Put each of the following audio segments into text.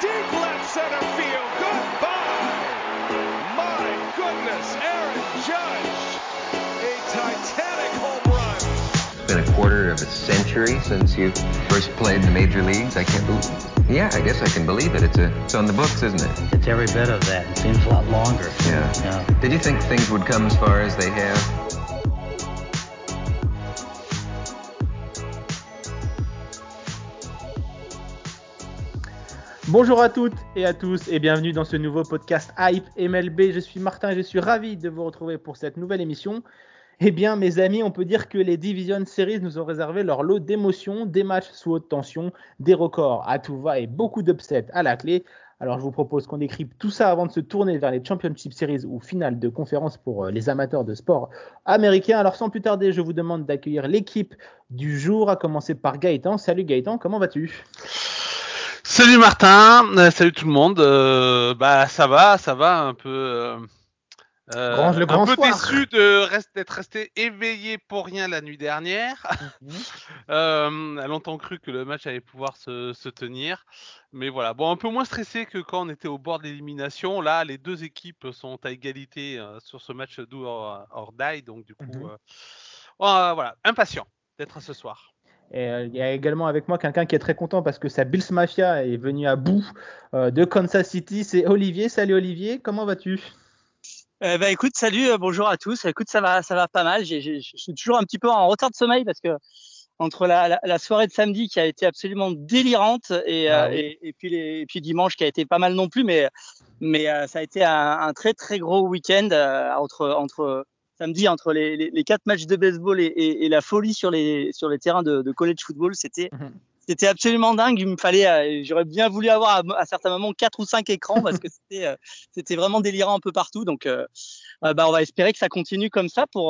deep left center field. Goodbye. My goodness, Aaron Judge. A titanic home run. It's been a quarter of a century since you first played in the major leagues. I can't believe. It. Yeah, I guess I can believe it. It's a. It's on the books, isn't it? It's every bit of that. It seems a lot longer. Yeah. Yeah. Did you think things would come as far as they have? Bonjour à toutes et à tous et bienvenue dans ce nouveau podcast Hype MLB. Je suis Martin et je suis ravi de vous retrouver pour cette nouvelle émission. Eh bien, mes amis, on peut dire que les Division Series nous ont réservé leur lot d'émotions, des matchs sous haute tension, des records à tout va et beaucoup d'upsets à la clé. Alors, je vous propose qu'on décrypte tout ça avant de se tourner vers les Championship Series ou finales de conférence pour euh, les amateurs de sport américains. Alors, sans plus tarder, je vous demande d'accueillir l'équipe du jour, à commencer par Gaëtan. Salut Gaëtan, comment vas-tu? Salut Martin, euh, salut tout le monde. Euh, bah ça va, ça va un peu. euh, Grand- le grand un peu soir. déçu de d'être resté éveillé pour rien la nuit dernière. euh, a longtemps cru que le match allait pouvoir se, se tenir, mais voilà. Bon, un peu moins stressé que quand on était au bord de l'élimination. Là, les deux équipes sont à égalité sur ce match do or, or die, donc du coup, Mhm. euh, voilà, impatient d'être ce soir. Et euh, il y a également avec moi quelqu'un qui est très content parce que sa Bills Mafia est venue à bout euh, de Kansas City. C'est Olivier. Salut Olivier, comment vas-tu? Euh, bah écoute, salut, euh, bonjour à tous. Écoute, ça va, ça va pas mal. Je suis toujours un petit peu en retard de sommeil parce que entre la, la, la soirée de samedi qui a été absolument délirante et, Ah euh, oui. et, et puis les, et puis dimanche qui a été pas mal non plus, mais mais ça a été un, un très très gros week-end entre entre samedi entre les, les, les quatre matchs de baseball et, et, et la folie sur les sur les terrains de, de college football. C'était Mhm. c'était absolument dingue. Il me fallait, euh, j'aurais bien voulu avoir à, à certains moments quatre ou cinq écrans parce que c'était, euh, c'était vraiment délirant un peu partout. Donc, euh, bah, on va espérer que ça continue comme ça pour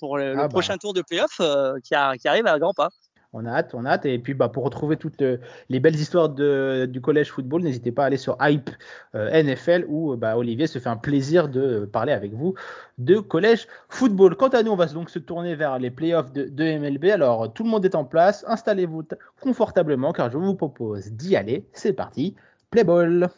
pour le, le Ah bah. prochain tour de playoff euh, qui, a- qui arrive à grands pas. On a hâte, on hâte. Et puis bah, pour retrouver toutes euh, les belles histoires de, du collège football, n'hésitez pas à aller sur Hype euh, NFL où euh, bah, Olivier se fait un plaisir de parler avec vous de collège football. Quant à nous, on va donc se tourner vers les playoffs de, de MLB. Alors tout le monde est en place. Installez-vous confortablement car je vous propose d'y aller. C'est parti. Play ball.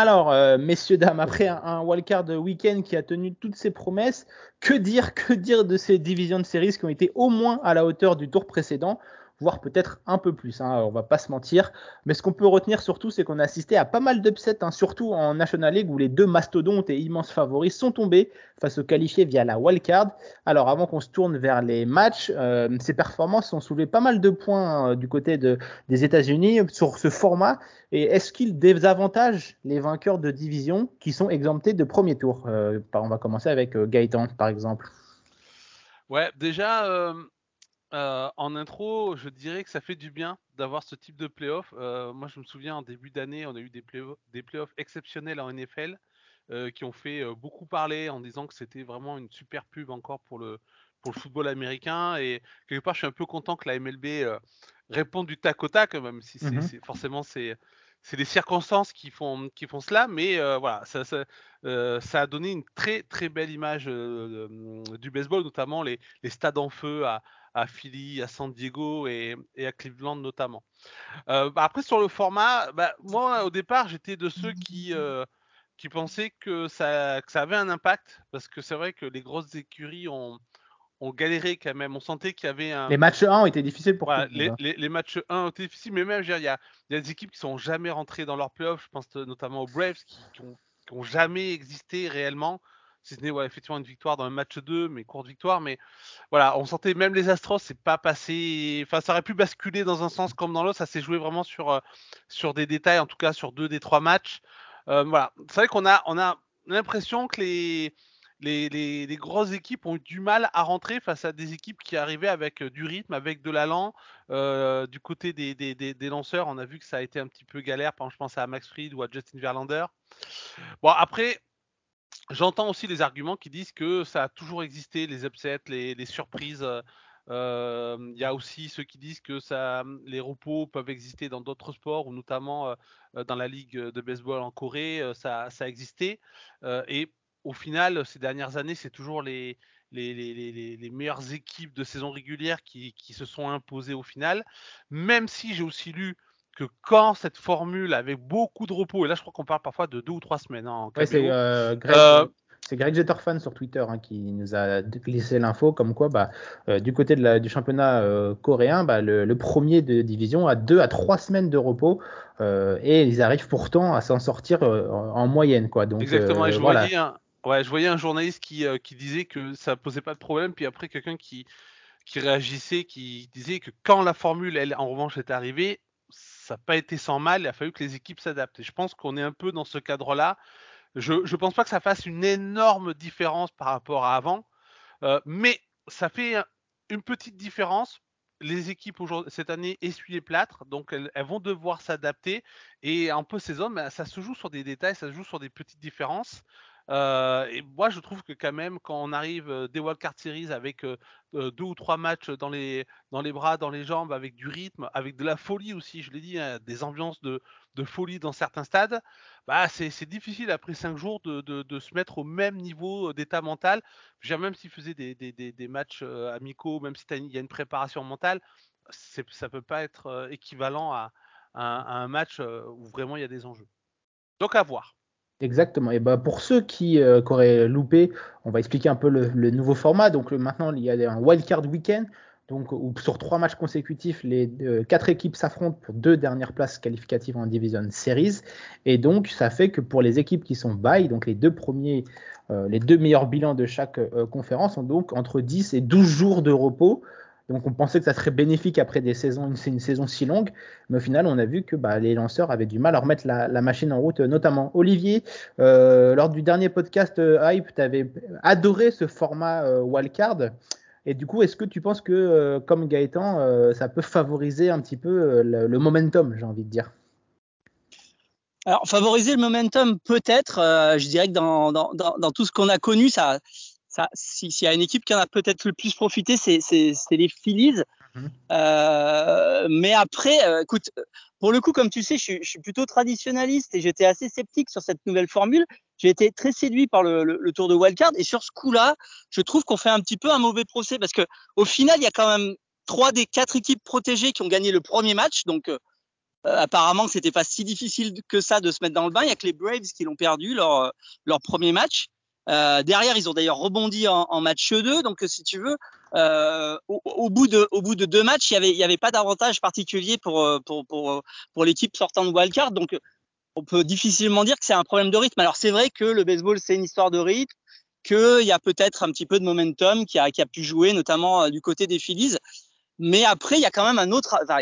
Alors, euh, messieurs, dames, après un, un wildcard week-end qui a tenu toutes ses promesses, que dire, que dire de ces divisions de séries qui ont été au moins à la hauteur du tour précédent, voire peut-être un peu plus, hein, on va pas se mentir. Mais ce qu'on peut retenir surtout, c'est qu'on a assisté à pas mal d'upsets, hein, surtout en National League où les deux mastodontes et immenses favoris sont tombés face aux qualifiés via la wildcard. Alors, avant qu'on se tourne vers les matchs, euh, ces performances ont soulevé pas mal de points euh, du côté de, des États-Unis sur ce format. Et est-ce qu'il désavantage les vainqueurs de division qui sont exemptés de premier tour? Euh, On va commencer avec Gaëtan, par exemple. Ouais, déjà, euh, en intro, je dirais que ça fait du bien d'avoir ce type de playoff. Euh, moi, je me souviens, en début d'année, on a eu des, playoffs- des exceptionnels en NFL euh, qui ont fait beaucoup parler en disant que c'était vraiment une super pub encore pour le, pour le football américain. Et quelque part, je suis un peu content que la MLB réponde du tac au tac, même si c'est c'est- forcément c'est c'est les circonstances qui font, qui font cela, mais euh, voilà, ça, ça, euh, ça a donné une très très belle image euh, du baseball, notamment les, les stades en feu à, à Philly, à San Diego et, et à Cleveland notamment. Euh, bah, après sur le format, bah, moi au départ j'étais de ceux qui euh, qui pensaient que ça, que ça avait un impact parce que c'est vrai que les grosses écuries ont, ont galéré quand même. On sentait qu'il y avait un, Les matchs 1 ont été difficiles pour voilà, les, hein. les- les matchs 1 ont été difficiles, mais même, il y a, il y a des équipes qui sont jamais rentrées dans leurs playoffs. Je pense euh, notamment aux Braves qui, qui ont, qui ont jamais existé réellement. Si ce n'est effectivement une victoire dans un match 2, mais courte victoire. Mais voilà, on sentait même les Astros, c'est pas passé. Enfin, ça aurait pu basculer dans un sens comme dans l'autre. Ça s'est joué vraiment sur, euh, sur des détails, en tout cas sur deux des trois matchs. Euh, voilà, c'est vrai qu'on a, on a l'impression que les, les, les, grosses équipes ont eu du mal à rentrer face à des équipes qui arrivaient avec euh, du rythme, avec de l'allant. Du côté des, des, des, des lanceurs, on a vu que ça a été un petit peu galère. Par exemple, je pense à Max Fried ou à Justin Verlander. Bon, après, j'entends aussi les arguments qui disent que ça a toujours existé, les upsets, les, surprises. euh, Il y a aussi ceux qui disent que ça, les repos peuvent exister dans d'autres sports, ou notamment dans la ligue de baseball en Corée, ça, a existé. et au final, ces dernières années, c'est toujours les, meilleures équipes de saison régulière qui, se sont imposées au final. Même si j'ai aussi lu que quand cette formule avait beaucoup de repos, et là je crois qu'on parle parfois de deux ou trois semaines hein, en c'est euh, Greg, euh, Greg Jetterfan sur Twitter hein, qui nous a glissé l'info comme quoi bah, euh, du côté de la, du championnat coréen, bah, le, premier de division a deux à trois semaines de repos et ils arrivent pourtant à s'en sortir en, moyenne. Quoi. Donc, Exactement, et je voyais un, Ouais, je voyais un journaliste qui, euh, qui disait que ça posait pas de problème, puis après quelqu'un qui, qui réagissait, qui disait que quand la formule, elle, en revanche, est arrivée, ça n'a pas été sans mal, il a fallu que les équipes s'adaptent. Je pense qu'on est un peu dans ce cadre-là. Je ne pense pas que ça fasse une énorme différence par rapport à avant, euh, mais ça fait une petite différence. Les équipes cette année essuient les plâtres, donc elles, vont devoir s'adapter. Et un peu ces hommes, ça se joue sur des détails, ça se joue sur des petites différences. Et moi, je trouve que quand même, quand on arrive des Card Series avec deux ou trois matchs dans les, dans les bras, dans les jambes, avec du rythme, avec de la folie aussi, je l'ai dit, hein, des ambiances de, folie dans certains stades, bah, c'est difficile après cinq jours de, de, se mettre au même niveau d'état mental. Même s'ils faisaient des, des, des, des, matchs amicaux, même s'il y a une préparation mentale, ça peut pas être équivalent à, un match où vraiment il y a des enjeux. Donc à voir. Exactement. Et bah pour ceux qui, euh, auraient loupé, on va expliquer un peu le, nouveau format. Donc maintenant, il y a un wildcard weekend. Donc où sur trois matchs consécutifs, les euh, quatre équipes s'affrontent pour deux dernières places qualificatives en Division Series. Et donc ça fait que pour les équipes qui sont bye, donc les deux premiers, euh, les deux meilleurs bilans de chaque conférence ont donc entre 10 et 12 jours de repos. Donc on pensait que ça serait bénéfique après des saisons, une, saison si longue, mais au final on a vu que bah, les lanceurs avaient du mal à remettre la, machine en route, notamment Olivier. Euh, lors du dernier podcast euh, Hype, tu avais adoré ce format euh, wildcard. Et du coup, est-ce que tu penses que, comme Gaëtan, ça peut favoriser un petit peu le, momentum, j'ai envie de dire? Alors, favoriser le momentum, peut-être. je dirais que dans, dans tout ce qu'on a connu, ça, s'il y a une équipe qui en a peut-être le plus profité, c'est les Phillies. Mhm. Euh, mais après, euh, écoute, pour le coup, comme tu sais, je, suis plutôt traditionnaliste et j'étais assez sceptique sur cette nouvelle formule. J'ai été très séduit par le, tour de wildcard et sur ce coup-là, je trouve qu'on fait un petit peu un mauvais procès parce que au final, il y a quand même trois des quatre équipes protégées qui ont gagné le premier match. Donc, euh, apparemment, c'était pas si difficile que ça de se mettre dans le bain. Il y a que les Braves qui l'ont perdu leur, leur premier match. Euh, derrière, ils ont d'ailleurs rebondi en, en, match 2. Donc, si tu veux, euh, au, bout de, deux matchs, il n'y avait, pas d'avantage particulier pour, euh, pour, l'équipe sortant de wildcard. Donc, on peut difficilement dire que c'est un problème de rythme. Alors, c'est vrai que le baseball, c'est une histoire de rythme, qu'il y a peut-être un petit peu de momentum qui a, pu jouer, notamment du côté des Phillies. Mais après, il y a quand même un autre. Enfin,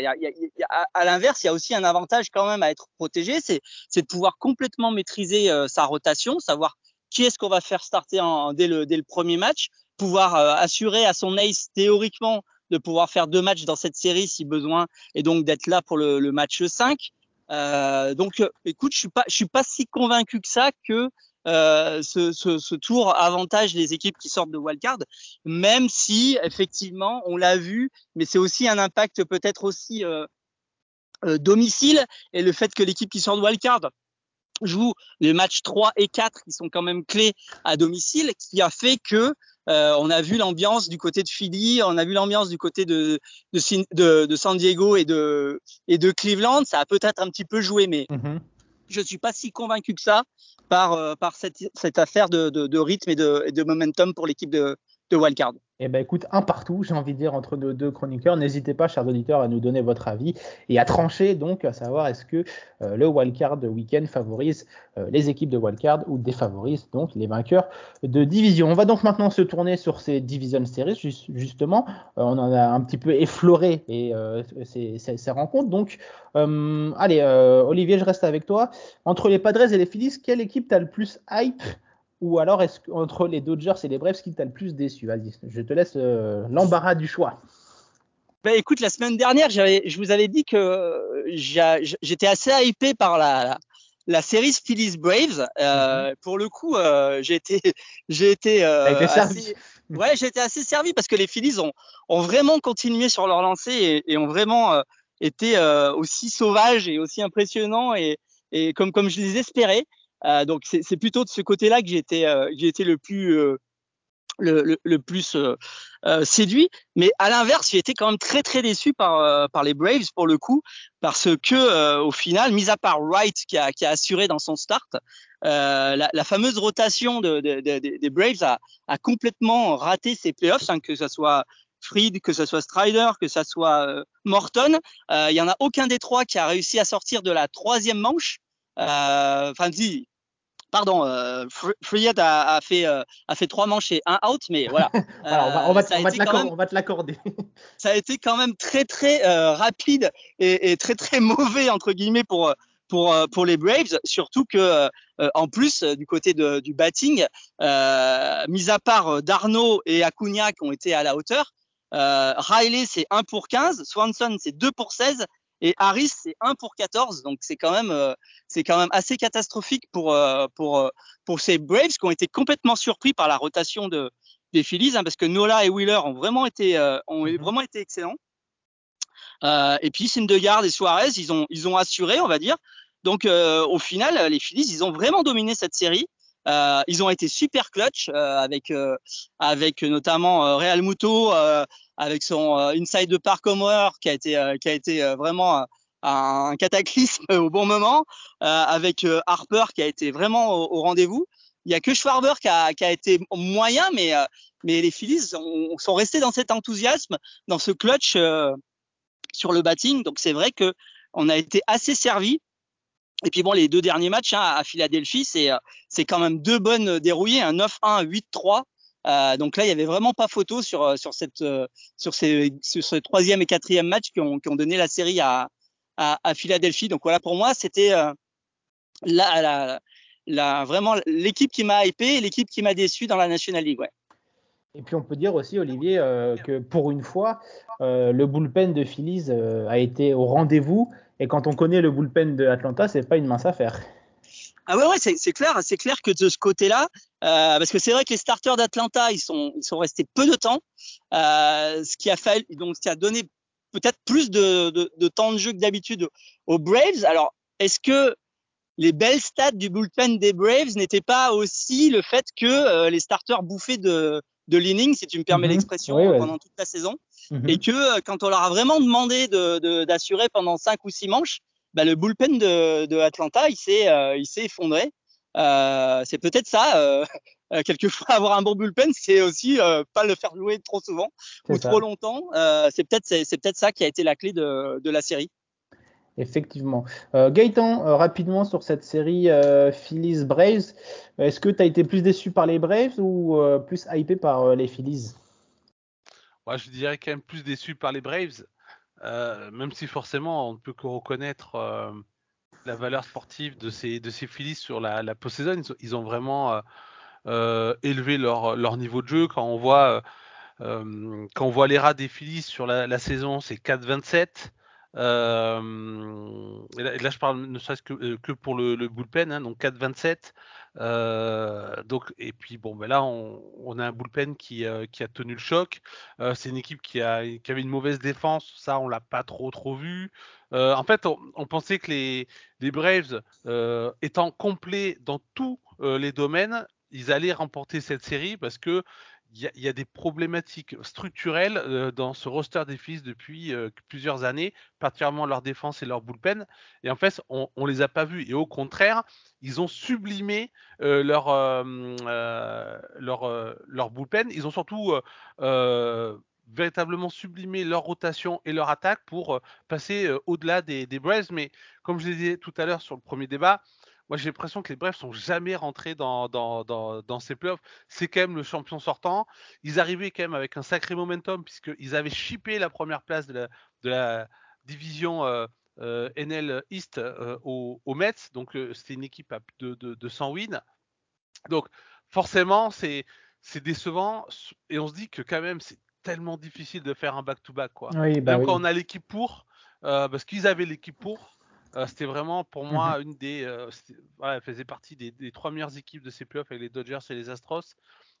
à l'inverse, il y a aussi un avantage quand même à être protégé, c'est, de pouvoir complètement maîtriser sa rotation, savoir qui est-ce qu'on va faire starter dès, le, premier match, pouvoir euh, assurer à son ace théoriquement de pouvoir faire deux matchs dans cette série si besoin, et donc d'être là pour le, match 5. Euh, donc, euh, écoute, je suis pas, suis pas si convaincu que ça que ce, tour avantage les équipes qui sortent de wildcard, même si effectivement on l'a vu, mais c'est aussi un impact peut-être aussi domicile et le fait que l'équipe qui sort de wildcard joue les matchs 3 et 4 qui sont quand même clés à domicile, qui a fait que euh, on a vu l'ambiance du côté de Philly, on a vu l'ambiance du côté de, de, de, San Diego et de, et de Cleveland. Ça a peut-être un petit peu joué, mais mm-hmm. je suis pas si convaincu que ça par, euh, par cette, cette affaire de, de, rythme et de, et de momentum pour l'équipe de, de Wildcard. Eh ben écoute, un partout, j'ai envie de dire, entre nos deux chroniqueurs. N'hésitez pas, chers auditeurs, à nous donner votre avis et à trancher donc, à savoir est-ce que euh, le wildcard week-end favorise euh, les équipes de wildcard ou défavorise donc les vainqueurs de division. On va donc maintenant se tourner sur ces division series, justement. Euh, on en a un petit peu effleuré et, ces, ces, rencontres. Donc, allez, Olivier, je reste avec toi. Entre les Padres et les Phillies, quelle équipe t'as le plus hype? Ou alors est-ce qu'entre les Dodgers et les Braves, qui t'a le plus déçu? Vas-y, je te laisse euh, l'embarras du choix. Ben écoute, la semaine dernière, je vous avais dit que j'étais assez hypé par la, la, série Phillies Braves. Euh, mhm. Pour le coup, euh, j'ai été, j'ai été assez, Ouais, j'ai été assez servi parce que les Phillies ont, ont vraiment continué sur leur lancée et, et ont vraiment été aussi sauvages et aussi impressionnants et, et comme, comme je les espérais. Euh, donc c'est plutôt de ce côté-là que j'ai été, euh, j'ai été le plus le, le, le, plus euh, euh, séduit. Mais à l'inverse, j'ai été quand même très très déçu par euh, par les Braves pour le coup, parce que au final, mis à part Wright qui a, qui a assuré dans son start, la, la, fameuse rotation de, de, de, des Braves a, a, complètement raté ses playoffs, hein, que ce soit Fried, que ce soit Strider, que ce soit Morton. Il y en a aucun des trois qui a réussi à sortir de la troisième manche. Enfin, si, pardon, euh, a, a, fait euh, a fait trois manches et un out, mais voilà. on va, te l'accorder. ça a été quand même très très euh, rapide et, et, très très mauvais entre guillemets pour pour pour les Braves, surtout que euh, en plus du côté de, du batting, mis à part Darno et Acuna qui ont été à la hauteur, Riley c'est 1 pour 15, Swanson c'est 2 pour 16 et Harris c'est 1 pour 14 donc c'est quand même euh, c'est quand même assez catastrophique pour euh, pour euh, pour ces Braves qui ont été complètement surpris par la rotation de des Phillies hein, parce que Nola et Wheeler ont vraiment été ont mm-hmm. vraiment été excellents. Et puis Syndergaard et Suarez ils ont ils ont assuré on va dire. Donc au final les Phillies ils ont vraiment dominé cette série euh, ils ont été super clutch euh, avec avec notamment Real Muto avec son inside de park homer qui a été qui a été vraiment un cataclysme au bon moment, avec Harper qui a été vraiment au, rendez-vous. Il y a que Schwarber qui a, qui a été moyen, mais mais les Phillies sont restés dans cet enthousiasme, dans ce clutch sur le batting. Donc c'est vrai que on a été assez servi. Et puis bon, les deux derniers matchs hein, à Philadelphie, c'est c'est quand même deux bonnes dérouillées, un 9-1, 8-3. Euh, donc là, il y avait vraiment pas photo sur euh, sur cette euh, sur ces sur ce troisième et quatrième match qui ont qui ont donné la série à à, à Philadelphie. Donc voilà, pour moi, c'était euh, la, la, la vraiment l'équipe qui m'a hypé et l'équipe qui m'a déçu dans la National League. Ouais. Et puis on peut dire aussi, Olivier, euh, que pour une fois, euh, le bullpen de Phillies a été au rendez-vous. Et quand on connaît le bullpen de Atlanta, c'est pas une mince affaire. Ah ouais, ouais, c'est clair, c'est clair que de ce côté-là, euh, parce que c'est vrai que les starters d'Atlanta, ils sont, ils sont restés peu de temps, euh, ce qui a fait, donc ce a donné peut-être plus de, de, temps de jeu que d'habitude aux Braves. Alors, est-ce que les belles stats du bullpen des Braves n'étaient pas aussi le fait que euh, les starters bouffaient de, de l'inning, si tu me permets mm-hmm. l'expression, pendant toute la saison, mm-hmm. et que euh, quand on leur a vraiment demandé d'assurer de, pendant cinq ou six manches, bah, le bullpen de, de Atlanta, il s'est euh, il s'est effondré. Euh, c'est peut-être ça. Euh, euh quelquefois, avoir un bon bullpen, c'est aussi euh, pas le faire jouer trop souvent ou trop longtemps. c'est peut-être c'est peut-être ça qui a été la clé de, de la série. Effectivement. Euh, Gaëtan, rapidement sur cette série Phillies Braves, est-ce que tu as été plus déçu par les Braves ou plus hypé par les Phillies? Ouais, Je dirais quand même plus déçu par les Braves. Euh, même si forcément on ne peut que reconnaître euh, la valeur sportive de ces, Phillies sur la, la post-saison, ils, ont vraiment euh, élevé leur, niveau de jeu. Quand on voit, les rats des Phillies sur la saison, c'est 4-27. Euh, là, je parle ne serait-ce que, que, pour le, bullpen, hein, donc 4-27. Euh, donc, et puis bon, ben là, on, a un bullpen qui, euh, a tenu le choc. Euh, c'est une équipe qui, a, qui, avait une mauvaise défense, ça, on l'a pas trop trop vu. Euh, en fait, on, pensait que les Braves, étant complets dans tous les domaines, ils allaient remporter cette série parce que il y, a des problématiques structurelles euh, dans ce roster des fils depuis euh, plusieurs années, particulièrement leur défense et leur bullpen. Et en fait, on, on les a pas vus. Et au contraire, ils ont sublimé euh, leur, leur, leur bullpen. Ils ont surtout véritablement sublimé leur rotation et leur attaque pour passer au-delà des, des Braves. Mais comme je l'ai dit tout à l'heure sur le premier débat, moi j'ai l'impression que les Braves sont jamais rentrés dans, dans, dans, dans ces playoffs. C'est quand même le champion sortant. Ils arrivaient quand même avec un sacré momentum puisqu'ils avaient chippé la première place de la, de la division euh, euh, NL East euh, aux, aux, Mets. Donc c'était une équipe à de, de, de 100 wins. Donc forcément c'est c'est décevant et on se dit que quand même c'est tellement difficile de faire un back-to-back quoi. Oui, bah même oui. quand on a l'équipe pour, parce qu'ils avaient l'équipe pour. Euh, c'était vraiment pour moi Mmh une des, euh, voilà, elle faisait partie des, des, trois meilleures équipes de ces playoffs avec les Dodgers et les Astros.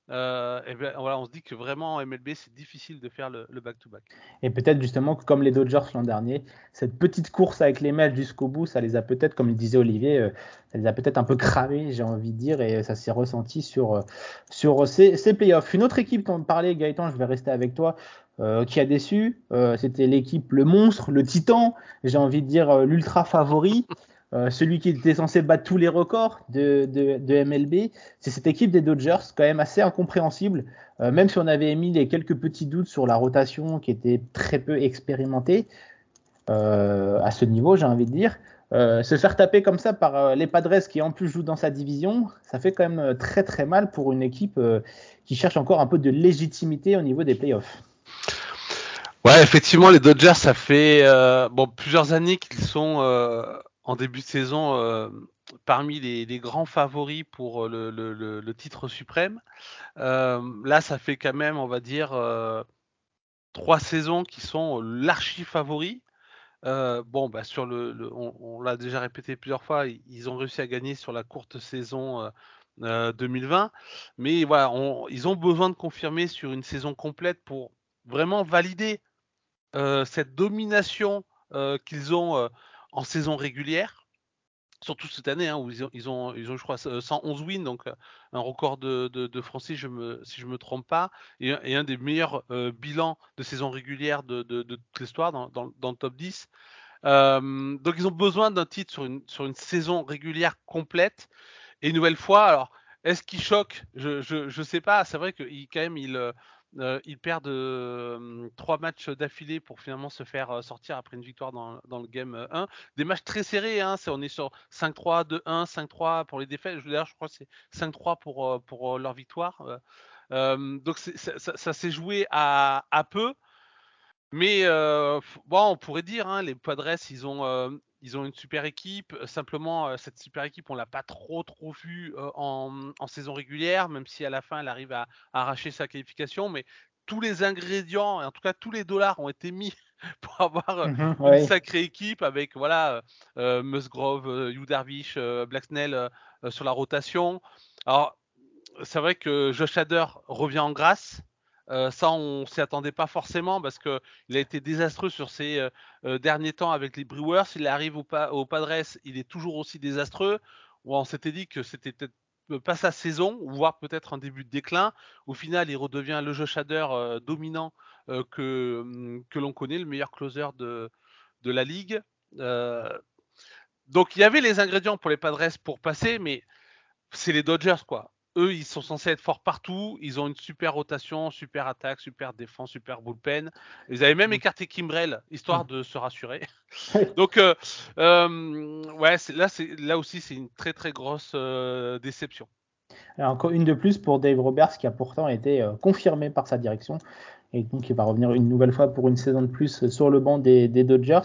Euh, et ben, voilà, on se dit que vraiment en MLB, c'est difficile de faire le back-to-back. Et peut-être justement que comme les Dodgers l'an dernier, cette petite course avec les matchs jusqu'au bout, ça les a peut-être, comme le disait Olivier, euh, ça les a peut-être un peu cramés, j'ai envie de dire, et ça s'est ressenti sur, euh, sur ces, ces, playoffs. Une autre équipe dont on parlait, Gaëtan, je vais rester avec toi, qui a déçu, c'était l'équipe le monstre, le titan, j'ai envie de dire l'ultra favori. Euh, celui qui était censé battre tous les records de, de, de MLB, c'est cette équipe des Dodgers, quand même assez incompréhensible, euh, même si on avait émis les quelques petits doutes sur la rotation qui était très peu expérimentée euh, à ce niveau, j'ai envie de dire. Se faire taper comme ça par les Padres qui en plus jouent dans sa division, ça fait quand même très très mal pour une équipe qui cherche encore un peu de légitimité au niveau des playoffs. Ouais, effectivement, les Dodgers, ça fait bon plusieurs années qu'ils sont en début de saison euh, parmi les, grands favoris pour euh, le, titre suprême. Euh, là, ça fait quand même, on va dire, trois saisons qui sont l'archi favoris. bon, bah, sur le, on, l'a déjà répété plusieurs fois, ils ont réussi à gagner sur la courte saison 2020, mais voilà, ils ont besoin de confirmer sur une saison complète pour vraiment valider cette domination qu'ils ont en saison régulière. Surtout cette année, hein, où ils ont, ils ont, je crois, 111 wins, donc euh, un record de, Français, si je me trompe pas, et, un des meilleurs euh, bilans de saison régulière de, toute l'histoire dans, le top 10. Euh, donc ils ont besoin d'un titre sur une, saison régulière complète. Et une nouvelle fois, alors, est-ce qu'il choque? Je je sais pas. C'est vrai qu'il quand même, il, ils perdent trois matchs d'affilée pour finalement se faire sortir après une victoire dans, le game 1. Des matchs très serrés, hein, on est sur 5-3, 2-1, 5-3 pour les défaites. D'ailleurs, je crois que c'est 5-3 pour, leur victoire. donc ça, s'est joué à, peu. Mais on pourrait dire, hein, les Padres, ils ont, ils ont une super équipe. Simplement, cette super équipe, on l'a pas trop trop vue en, en, saison régulière, même si à la fin, elle arrive à, arracher sa qualification. Mais tous les ingrédients, et en tout cas tous les dollars, ont été mis pour avoir mmh une sacrée équipe avec voilà Musgrove, Hugh Darvish, Black Snell sur la rotation. Alors, c'est vrai que Josh Hader revient en grâce. Euh, ça, on s'y attendait pas forcément parce que il a été désastreux sur ses euh, euh, derniers temps avec les Brewers. Il arrive au, au, Padres, il est toujours aussi désastreux. on s'était dit que c'était peut-être pas sa saison, voire peut-être un début de déclin. Au final, il redevient le jeu shader dominant que, hum, que l'on connaît, le meilleur closer de, de la ligue. donc il y avait les ingrédients pour les Padres pour passer, mais c'est les Dodgers quoi eux, ils sont censés être forts partout. Ils ont une super rotation, super attaque, super défense, super bullpen. Ils avaient même mm. écarté Kimbrel, histoire mm. de se rassurer. Donc, euh, euh, ouais, là, là aussi, c'est une très, très grosse euh, déception. encore une de plus pour Dave Roberts, qui a pourtant été confirmé par sa direction. Et donc, il va revenir une nouvelle fois pour une saison de plus sur le banc des, Dodgers.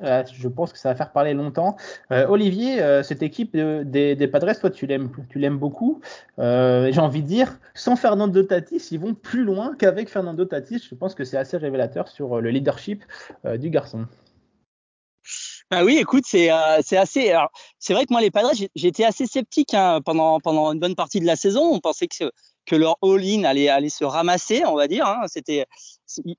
Je pense que ça va faire parler longtemps. Euh, Olivier, euh, cette équipe des, Padres, toi, tu l'aimes, tu l'aimes beaucoup. J'ai envie de dire, sans Fernando Tatis, ils vont plus loin qu'avec Fernando Tatis. Je pense que c'est assez révélateur sur le leadership du garçon. Ah oui, écoute, c'est c'est assez. C'est vrai que moi, les Padres, j'étais assez sceptique hein, pendant pendant une bonne partie de la saison. On pensait que que leur all-in allait, allait se ramasser, on va dire. Hein. C'était,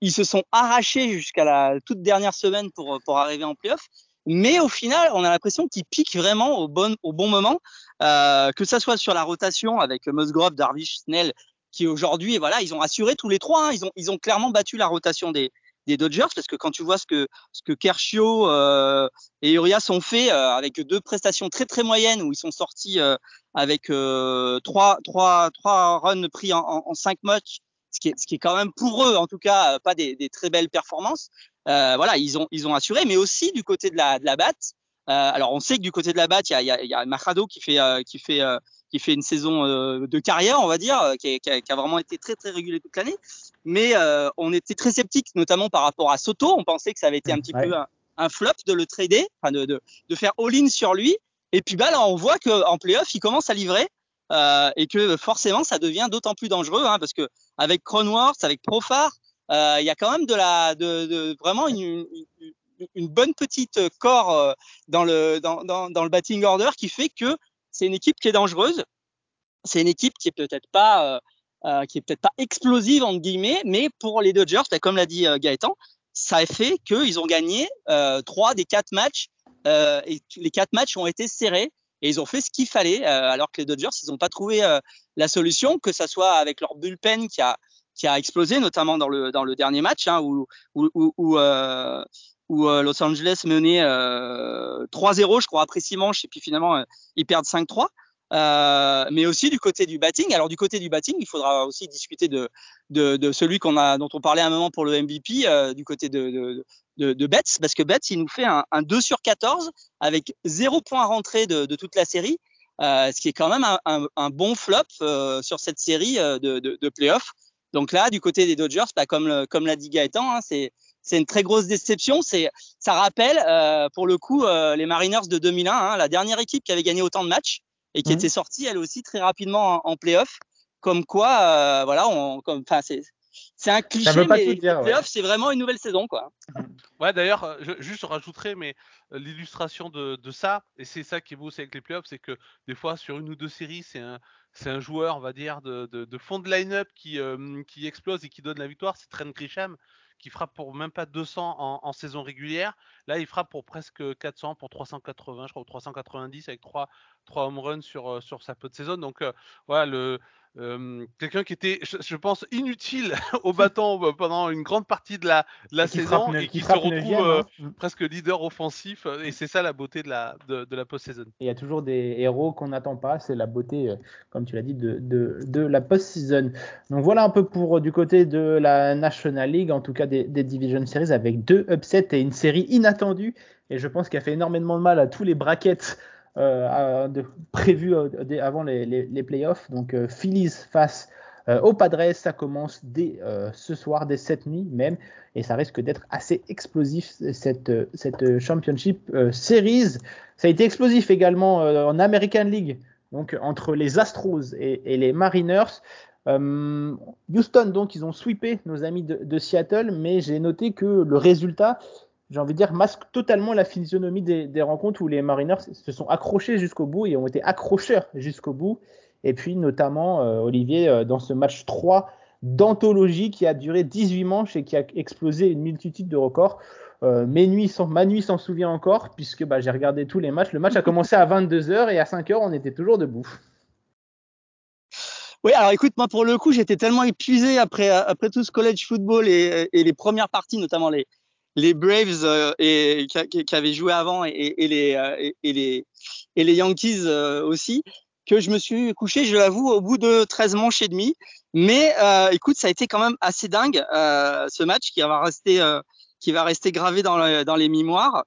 ils se sont arrachés jusqu'à la toute dernière semaine pour, pour arriver en playoff. Mais au final, on a l'impression qu'ils piquent vraiment au bon, au bon moment, euh, que ça soit sur la rotation avec Musgrove, Darvish, Snell, qui aujourd'hui, voilà, ils ont assuré tous les trois. Hein. ils ont, ils ont clairement battu la rotation des, des Dodgers parce que quand tu vois ce que ce que Kershaw euh, et Urias ont fait euh, avec deux prestations très très moyennes où ils sont sortis euh, avec euh, trois trois trois runs pris en, en, cinq matchs ce qui est ce qui est quand même pour eux en tout cas pas des, des très belles performances voilà ils ont ils ont assuré mais aussi du côté de la de la batte alors on sait que du côté de la batte il y a y a, y a Machado qui fait qui fait qui fait une saison de carrière, on va dire, qui, qui, a, qui, a, vraiment été très très régulier toute l'année mais euh, on était très sceptique, notamment par rapport à Soto. On pensait que ça avait été un petit peu un, flop de le trader, enfin de, de, de faire all-in sur lui. Et puis bah là, on voit qu'en playoff, il commence à livrer euh, et que forcément, ça devient d'autant plus dangereux hein, parce que avec Cronworth, avec Profar, euh, il y a quand même de la, de, de vraiment une, une, une, bonne petite corps euh, dans le dans, dans, dans le batting order qui fait que c'est une équipe qui est dangereuse. C'est une équipe qui est peut-être pas, qui est peut-être pas explosive entre guillemets, mais pour les Dodgers, bah, comme l'a dit Gaëtan, ça a fait qu'ils ont gagné trois des quatre matchs et les quatre matchs ont été serrés et ils ont fait ce qu'il fallait alors que les Dodgers ils n'ont pas trouvé la solution que ça soit avec leur bullpen qui a qui a explosé, notamment dans le, dans le dernier match, hein, où, où, euh, où euh, Los Angeles menait euh, 3-0, je crois, après six manches, et puis finalement, euh, ils perdent 5-3. Euh, mais aussi du côté du batting. Alors du côté du batting, il faudra aussi discuter de, celui dont on parlait un moment pour le MVP, euh, du côté de, Betts, parce que Betts, il nous fait un, un 2 sur 14 avec zéro point rentré de, toute la série, euh, ce qui est quand même un, bon flop euh, sur cette série de, playoffs. Donc là, du côté des Dodgers, bah, comme, comme l'a dit Gaëtan, hein, c'est c'est une très grosse déception. C'est, ça rappelle euh, pour le coup euh, les Mariners de 2001, hein, la dernière équipe qui avait gagné autant de matchs et qui mmh. était sortie elle aussi très rapidement en, en playoff. Comme quoi, euh, voilà, on, comme, enfin c'est, c'est un cliché, mais les playoffs ouais. c'est vraiment une nouvelle saison, quoi. Ouais, d'ailleurs, je, juste je rajouterai, mais l'illustration de, de, ça, et c'est ça qui est beau aussi avec les playoffs, c'est que des fois sur une ou deux séries, c'est un c'est un joueur, on va dire, de, de, de fond de line-up qui, euh, qui explose et qui donne la victoire, c'est Trent Grisham qui frappe pour même pas 200 en, saison régulière. Là, il frappe pour presque 400, pour 380, je crois, ou 390 avec trois, trois home runs sur, sur sa peu de saison. Donc, euh, voilà, le, euh, quelqu'un qui était, je, je, pense, inutile au bâton pendant une grande partie de la, de la saison et qui, qui se retrouve euh, hein. presque leader offensif. Et c'est ça la beauté de la, de, de la post-saison. Il y a toujours des héros qu'on n'attend pas. C'est la beauté, comme tu l'as dit, de, de, de la post-season. Donc voilà un peu pour du côté de la National League, en tout cas des, des Division Series, avec deux upsets et une série inattendue. Et je pense qu'elle a fait énormément de mal à tous les brackets euh, prévu euh, avant les, playoffs. Donc euh, Phillies face euh, aux Padres, ça commence dès ce soir, dès cette nuit même, et ça risque d'être assez explosif cette, cette Championship Series. Ça a été explosif également en American League, donc entre les Astros et, les Mariners. Houston, donc, ils ont sweepé nos amis de Seattle, mais j'ai noté que le résultat j'ai envie de dire, masque totalement la physionomie des, rencontres où les Mariners se sont accrochés jusqu'au bout et ont été accrocheurs jusqu'au bout. Et puis, notamment, euh, Olivier, euh, dans ce match 3 d'anthologie qui a duré 18 manches et qui a explosé une multitude de records. Euh, mes ma nuit s'en souvient encore, puisque bah, j'ai regardé tous les matchs. Le match a commencé à 22h et à 5h, on était toujours debout. Oui, alors écoute, moi pour le coup, j'étais tellement épuisé après, après tout ce college football et les premières parties, notamment les, les Braves euh, et, qui, qui, avaient joué avant et, et les, euh, et, les, et les Yankees euh, aussi, que je me suis couché, je l'avoue, au bout de 13 manches et demi. Mais euh, écoute, ça a été quand même assez dingue euh, ce match qui va rester, euh, qui va rester gravé dans, dans les mémoires.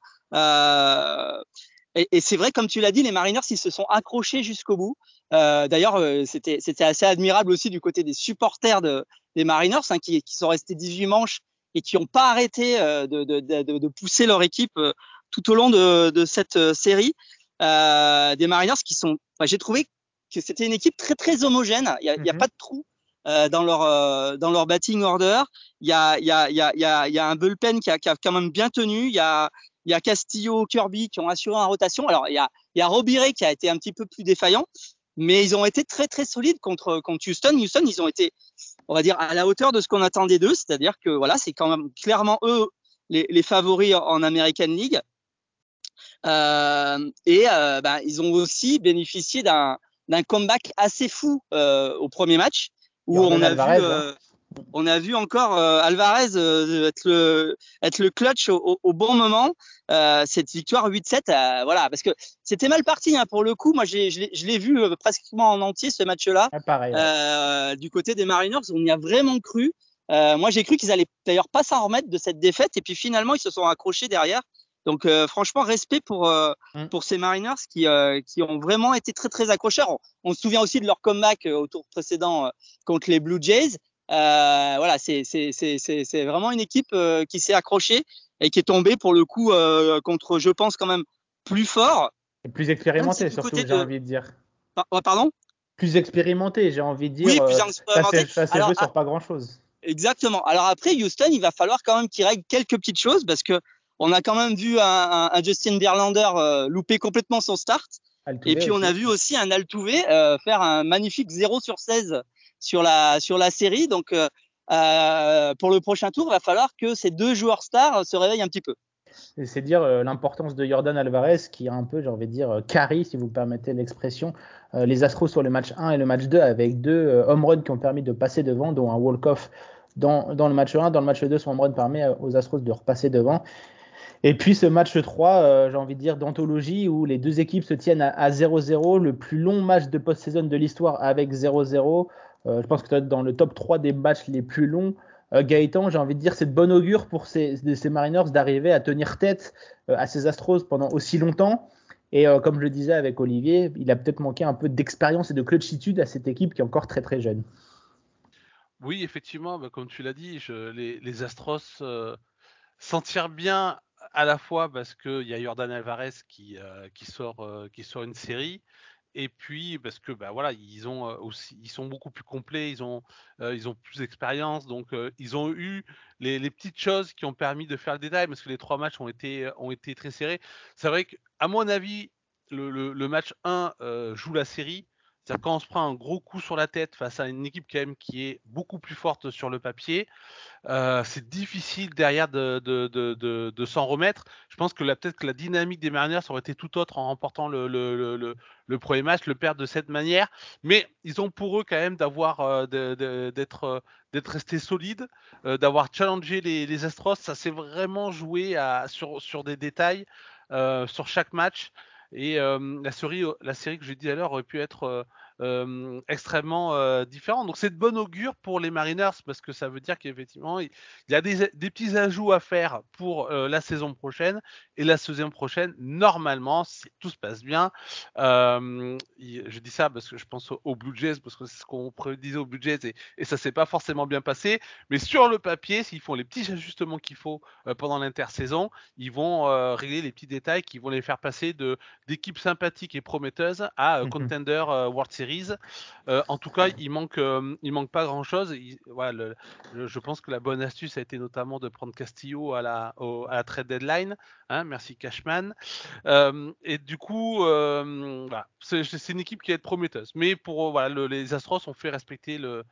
et, c'est vrai, comme tu l'as dit, les Mariners, ils se sont accrochés jusqu'au bout. D'ailleurs, c'était, c'était assez admirable aussi du côté des supporters de, des Mariners hein, qui, qui sont restés 18 manches et qui n'ont pas arrêté euh, de, de, de, de, pousser leur équipe euh, tout au long de, de cette euh, série. Euh, des Mariners qui sont, enfin, j'ai trouvé que c'était une équipe très très homogène. Il n'y a, mm -hmm. a, pas de trou euh, dans leur euh, dans leur batting order. Il y a il y a il y a il y a, y a un bullpen qui a, qui a quand même bien tenu. Il y a il y a Castillo, Kirby qui ont assuré en rotation. Alors il y a il y a Robiré qui a été un petit peu plus défaillant, mais ils ont été très très solides contre contre Houston. Houston, ils ont été on va dire, à la hauteur de ce qu'on attendait d'eux, c'est-à-dire que voilà, c'est quand même clairement eux les, les favoris en American League. Euh, et euh, ben, ils ont aussi bénéficié d'un comeback assez fou euh, au premier match où on a Alvarez, vu euh, hein on a vu encore euh, Alvarez euh, être, le, être le clutch au, au, au bon moment. Euh, cette victoire 8-7, euh, voilà, parce que c'était mal parti hein, pour le coup. Moi, je l'ai vu euh, pratiquement en entier ce match-là. Ah, pareil, ouais. Du côté des Mariners, on y a vraiment cru. moi, j'ai cru qu'ils allaient d'ailleurs pas s'en remettre de cette défaite, et puis finalement, ils se sont accrochés derrière. Donc euh, franchement, respect pour euh, mm. pour ces Mariners qui euh, qui ont vraiment été très très accrocheurs. On, on, se souvient aussi de leur comeback au tour précédent contre les Blue Jays. Euh, voilà, c'est vraiment une équipe euh, qui s'est accrochée et qui est tombée pour le coup euh, contre, je pense quand même plus fort. Et plus expérimenté surtout, j'ai de... envie de dire. Pardon? Plus expérimenté, j'ai envie de dire. Oui, plus expérimenté. Ça s'est joué sur pas grand chose. Exactement. Alors après, Houston, il va falloir quand même qu'il règle quelques petites choses parce que on a quand même vu un, un, un Justin Verlander louper complètement son start. Et puis on a vu aussi un Altuve euh, faire un magnifique 0 sur 16 sur la sur la série. Donc euh, euh, pour le prochain tour, il va falloir que ces deux joueurs stars se réveillent un petit peu. C'est dire euh, l'importance de Jordan Alvarez qui a un peu, j'ai envie de dire, euh, carry, si vous permettez l'expression, euh, les Astros sur le match 1 et le match 2 avec deux euh, home runs qui ont permis de passer devant, dont un walk-off dans, dans le match 1. Dans le match 2, son home run permet euh, aux Astros de repasser devant. Et puis ce match 3, euh, j'ai envie de dire, d'anthologie où les deux équipes se tiennent à 0-0, le plus long match de post-saison de l'histoire avec 0-0. Euh, je pense que tu dans le top 3 des matchs les plus longs. Euh, Gaëtan, j'ai envie de dire, c'est de bon augure pour ces, Mariners d'arriver à tenir tête euh, à ces Astros pendant aussi longtemps. Et euh, comme je le disais avec Olivier, il a peut-être manqué un peu d'expérience et de clutchitude à cette équipe qui est encore très très jeune. Oui, effectivement, bah, comme tu l'as dit, les, Astros s'en tirent bien à la fois parce qu'il y a Jordan Alvarez qui sort une série. Et puis parce que bah voilà, ils ont aussi, ils sont beaucoup plus complets, ils ont, ils ont plus d'expérience, donc ils ont eu les, petites choses qui ont permis de faire le détail, parce que les trois matchs ont été, ont été très serrés. C'est vrai qu'à mon avis, le, match 1 euh, joue la série. C'est-à-dire quand on se prend un gros coup sur la tête face à une équipe quand même qui est beaucoup plus forte sur le papier, euh, c'est difficile derrière de, s'en remettre. Je pense que peut-être que la dynamique des Mariners aurait été tout autre en remportant le, premier match, le perdre de cette manière. Mais ils ont pour eux quand même d'avoir euh, d'être d'être resté solide, euh, d'avoir challengé les, Astros. Ça s'est vraiment joué sur, des détails euh, sur chaque match. Et euh, la, série, la série que j'ai dit à l'heure aurait pu être euh, extrêmement euh, différente. Donc c'est de bon augure pour les Mariners parce que ça veut dire qu'effectivement il y a des, des, petits ajouts à faire pour euh, la saison prochaine et la saison prochaine normalement si tout se passe bien. euh, je dis ça parce que je pense aux Blue Jays parce que c'est ce qu'on prédisait aux Blue Jays et, et ça s'est pas forcément bien passé. Mais sur le papier, s'ils font les petits ajustements qu'il faut pendant l'intersaison, ils vont régler les petits détails qui vont les faire passer de d'équipes sympathiques et prometteuses à euh, contender World Series. Euh, en tout cas, il manque, euh, il manque pas grand chose. Je pense que la bonne astuce a été notamment de prendre Castillo à la, trade deadline. Hein, merci Cashman. Euh, et du coup, c'est une équipe qui est prometteuse. Mais pour les Astros ont fait respecter le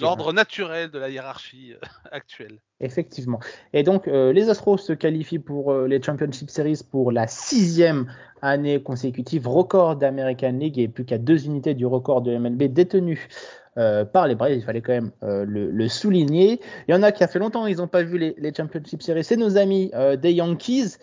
l'ordre hein. naturel de la hiérarchie euh, actuelle. Effectivement. Et donc, euh, les Astros se qualifient pour euh, les Championship Series pour la sixième année consécutive, record d'American League et plus qu'à deux unités du record de MLB détenu euh, par les Braves. Il fallait quand même euh, le, souligner. Il y en a qui a fait longtemps, ils n'ont pas vu les, les, Championship Series. C'est nos amis euh, des Yankees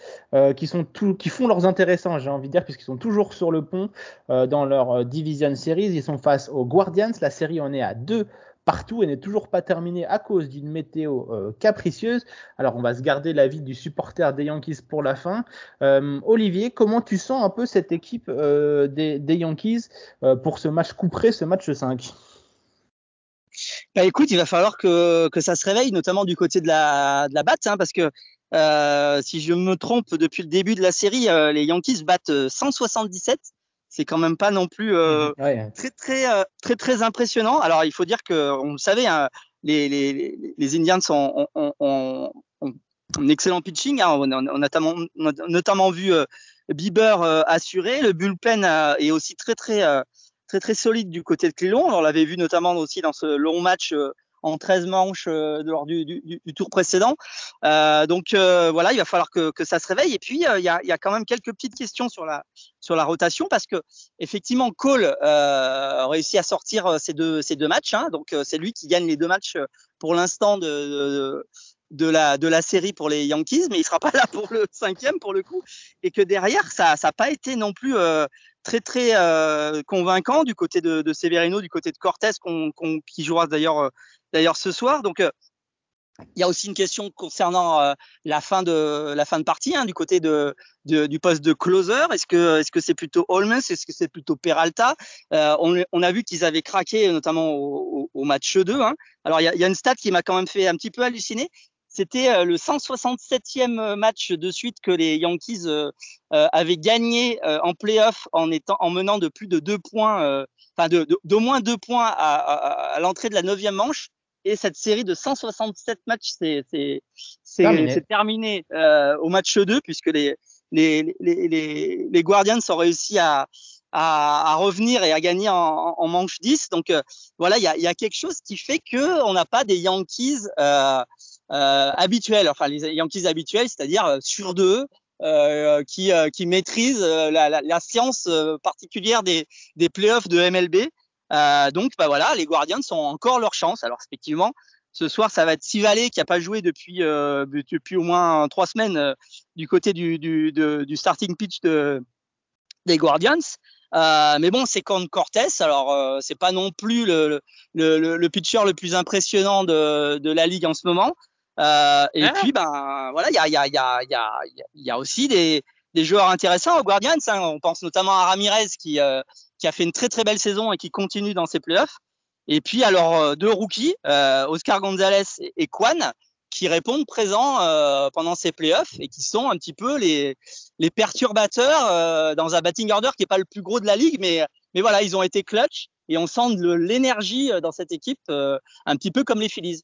qui sont qui font leurs intéressants, j'ai envie de dire, puisqu'ils sont toujours sur le pont dans leur Division Series. Ils sont face aux Guardians. La série en est à deux partout et n'est toujours pas terminée à cause d'une météo capricieuse. Alors on va se garder l'avis du supporter des Yankees pour la fin. Olivier, comment tu sens un peu cette équipe des, des, Yankees pour ce match couperé, ce match 5 bah écoute, il va falloir que, que ça se réveille, notamment du côté de la, de la batte, hein, parce que euh, si je me trompe, depuis le début de la série, euh, les Yankees battent 177. C'est quand même pas non plus euh, ouais. très très euh, très très impressionnant. Alors il faut dire que on le savait, hein, les, les, les Indians ont, ont, ont, ont, un excellent pitching. Hein. On, a, on, a, notamment, on, a, notamment, vu euh, Bieber assuré. Le bullpen est aussi très très très très solide du côté de Cleveland. On l'avait vu notamment aussi dans ce long match en 13 manches euh, lors du, tour précédent. Euh, donc euh, voilà, il va falloir que, ça se réveille. Et puis il y, a, quand même quelques petites questions sur la rotation parce que effectivement Cole a réussi à sortir ces deux matchs. Hein, donc c'est lui qui gagne les deux matchs pour l'instant de, la série pour les Yankees, mais il sera pas là pour le cinquième pour le coup, et que derrière ça n'a pas été non plus euh, très très euh, convaincant du côté de, de, Severino, du côté de Cortés qu'on, qu'on, qui jouera d'ailleurs d'ailleurs ce soir. Donc euh, il y a aussi une question concernant euh, la fin de la fin de partie hein, du côté de, de, du poste de closer. Est-ce que est-ce que c'est plutôt Holmes? Est-ce que c'est plutôt Peralta? Euh, on, on, a vu qu'ils avaient craqué notamment au, au, match 2. Hein. Alors il y a, il y a une stat qui m'a quand même fait un petit peu halluciner. C'était le 167e match de suite que les Yankees euh, avaient gagné euh, en playoff en étant en menant de plus de deux points, euh, enfin de d'au moins deux points à, à, à l'entrée de la neuvième manche. Et cette série de 167 matchs, c'est terminé, terminé au match 2 puisque les les, les, les, les Guardians ont réussi à, à, à, revenir et à gagner en, en manche 10. Donc euh, voilà, il y a, y a, quelque chose qui fait que on n'a pas des Yankees euh, euh, habituels, enfin les Yankees habituels, c'est-à-dire sur deux, euh, qui, euh, qui maîtrisent la, la, la, science particulière des, des playoffs de MLB. donc bah voilà, les Guardians ont encore leur chance. Alors effectivement, ce soir, ça va être Sivalé qui a pas joué depuis euh, depuis au moins trois semaines euh, du côté du, du, de, du starting pitch de, des Guardians. Euh, mais bon, c'est Con Cortés. Alors, euh, c'est pas non plus le, le, le, le, pitcher le plus impressionnant de, de la ligue en ce moment. Euh, et ah. puis, ben voilà, il y a, y, a, y, a, y, a, y a aussi des, des joueurs intéressants aux Guardians. Hein. On pense notamment à Ramirez qui, euh, qui a fait une très très belle saison et qui continue dans ses playoffs. Et puis alors euh, deux rookies, euh, Oscar Gonzalez et Kwan, qui répondent présents euh, pendant ces playoffs et qui sont un petit peu les, les perturbateurs dans un batting order qui est pas le plus gros de la ligue, mais, mais voilà, ils ont été clutch et on sent de l'énergie dans cette équipe, un petit peu comme les Phillies.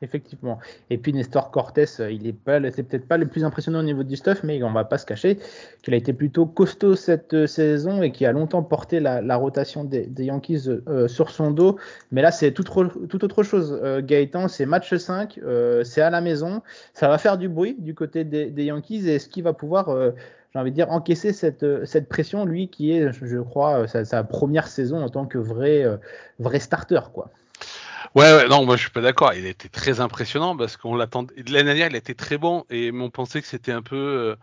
Effectivement. Et puis Nestor Cortés, euh, il est c'est peut-être pas le plus impressionnant au niveau du stuff, mais on va pas se cacher qu'il a été plutôt costaud cette euh, saison et qui a longtemps porté la, rotation des, Yankees euh, sur son dos. Mais là, c'est tout, autre chose. Euh, Gaëtan, c'est match 5, euh, c'est à la maison, ça va faire du bruit du côté des, Yankees et est-ce qu'il va pouvoir j'ai envie de dire, encaisser cette, pression, lui qui est, je crois, sa, première saison en tant que vrai starter, quoi. Ouais, ouais, non, moi je suis pas d'accord. Il a été très impressionnant parce qu'on l'attendait. L'année dernière, il a été très bon et on pensait que c'était un peu euh,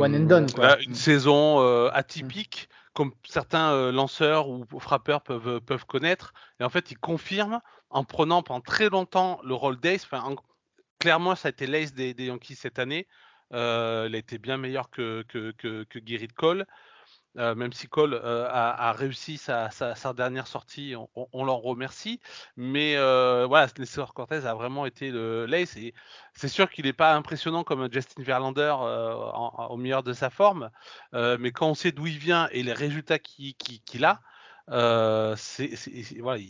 one and done, quoi. une saison euh, atypique, mm. comme certains euh, lanceurs ou frappeurs peuvent peuvent connaître. Et en fait, il confirme en prenant pendant très longtemps le rôle d'ace. Enfin, en... clairement, ça a été l'ace des, des, Yankees cette année. Euh, il a été bien meilleur que que que, que Gerrit Cole. Euh, même si Cole euh, a, réussi sa, dernière sortie, on, l'en remercie. Mais euh, voilà, Nestor Cortez a vraiment été le l'ace. C'est sûr qu'il n'est pas impressionnant comme Justin Verlander au meilleur de sa forme. Mais quand on sait d'où il vient et les résultats qu'il qu qu a, euh, c'est voilà,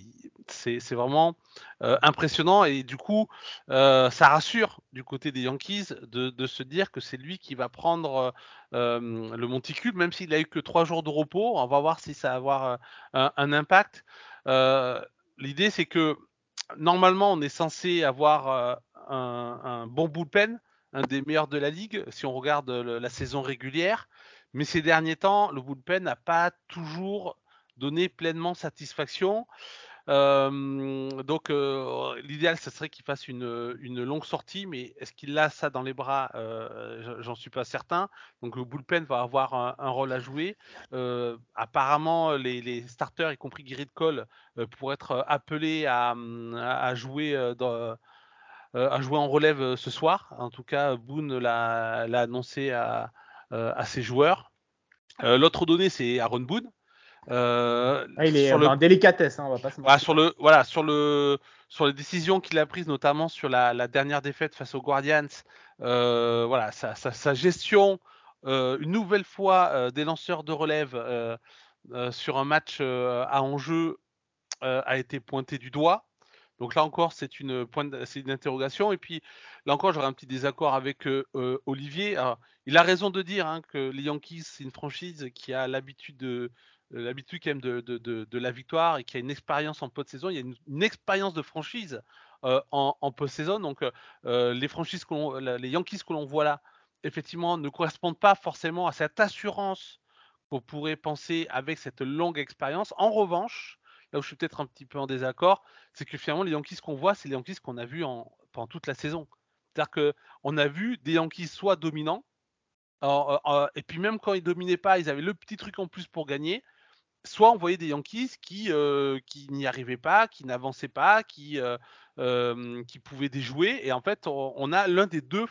vraiment euh, impressionnant et du coup euh, ça rassure du côté des Yankees de, de se dire que c'est lui qui va prendre euh, le monticule même s'il a eu que trois jours de repos. On va voir si ça va avoir un, impact. L'idée c'est que normalement on est censé avoir un, un, bon bullpen un des meilleurs de la ligue si on regarde la saison régulière. Mais ces derniers temps le bullpen n'a pas toujours donner pleinement satisfaction. Donc euh, l'idéal, ce serait qu'il fasse une, longue sortie, mais est-ce qu'il a ça dans les bras? Euh, J'en suis pas certain. Donc le bullpen va avoir un, rôle à jouer. Euh, apparemment, les, starters, y compris Gerrit Cole, pourraient être appelés à jouer en relève ce soir. En tout cas, Boone l'a annoncé à, à ses joueurs. L'autre donnée, c'est Aaron Boone. Euh, ah, il est sur le... délicatesse, hein, on va pas se voilà, sur le voilà sur le sur les décisions qu'il a prises, notamment sur la, la, dernière défaite face aux Guardians. Euh, voilà, sa, sa, sa gestion euh, une nouvelle fois des lanceurs de relève sur un match à enjeu a été pointé du doigt. Donc là encore, c'est une point, c'est une interrogation. Et puis là encore, j'aurais un petit désaccord avec Olivier. Alors, il a raison de dire hein, que les Yankees, c'est une franchise qui a l'habitude de l'habitude quand même de, de, de, la victoire et qui a une expérience en post-saison. Il y a une, expérience de franchise euh, en, en post-saison. Donc euh, les franchises, les Yankees que l'on voit là, effectivement, ne correspondent pas forcément à cette assurance qu'on pourrait penser avec cette longue expérience. En revanche, là où je suis peut-être un petit peu en désaccord, c'est que finalement les Yankees qu'on voit, c'est les Yankees qu'on a vus en, pendant toute la saison. C'est-à-dire qu'on a vu des Yankees soit dominants, euh, et puis même quand ils dominaient pas, ils avaient le petit truc en plus pour gagner soit on voyait des Yankees qui, euh, qui n'y arrivaient pas, qui n'avançaient pas, qui, euh, euh, pouvaient déjouer. Et en fait, on, a l'un des deux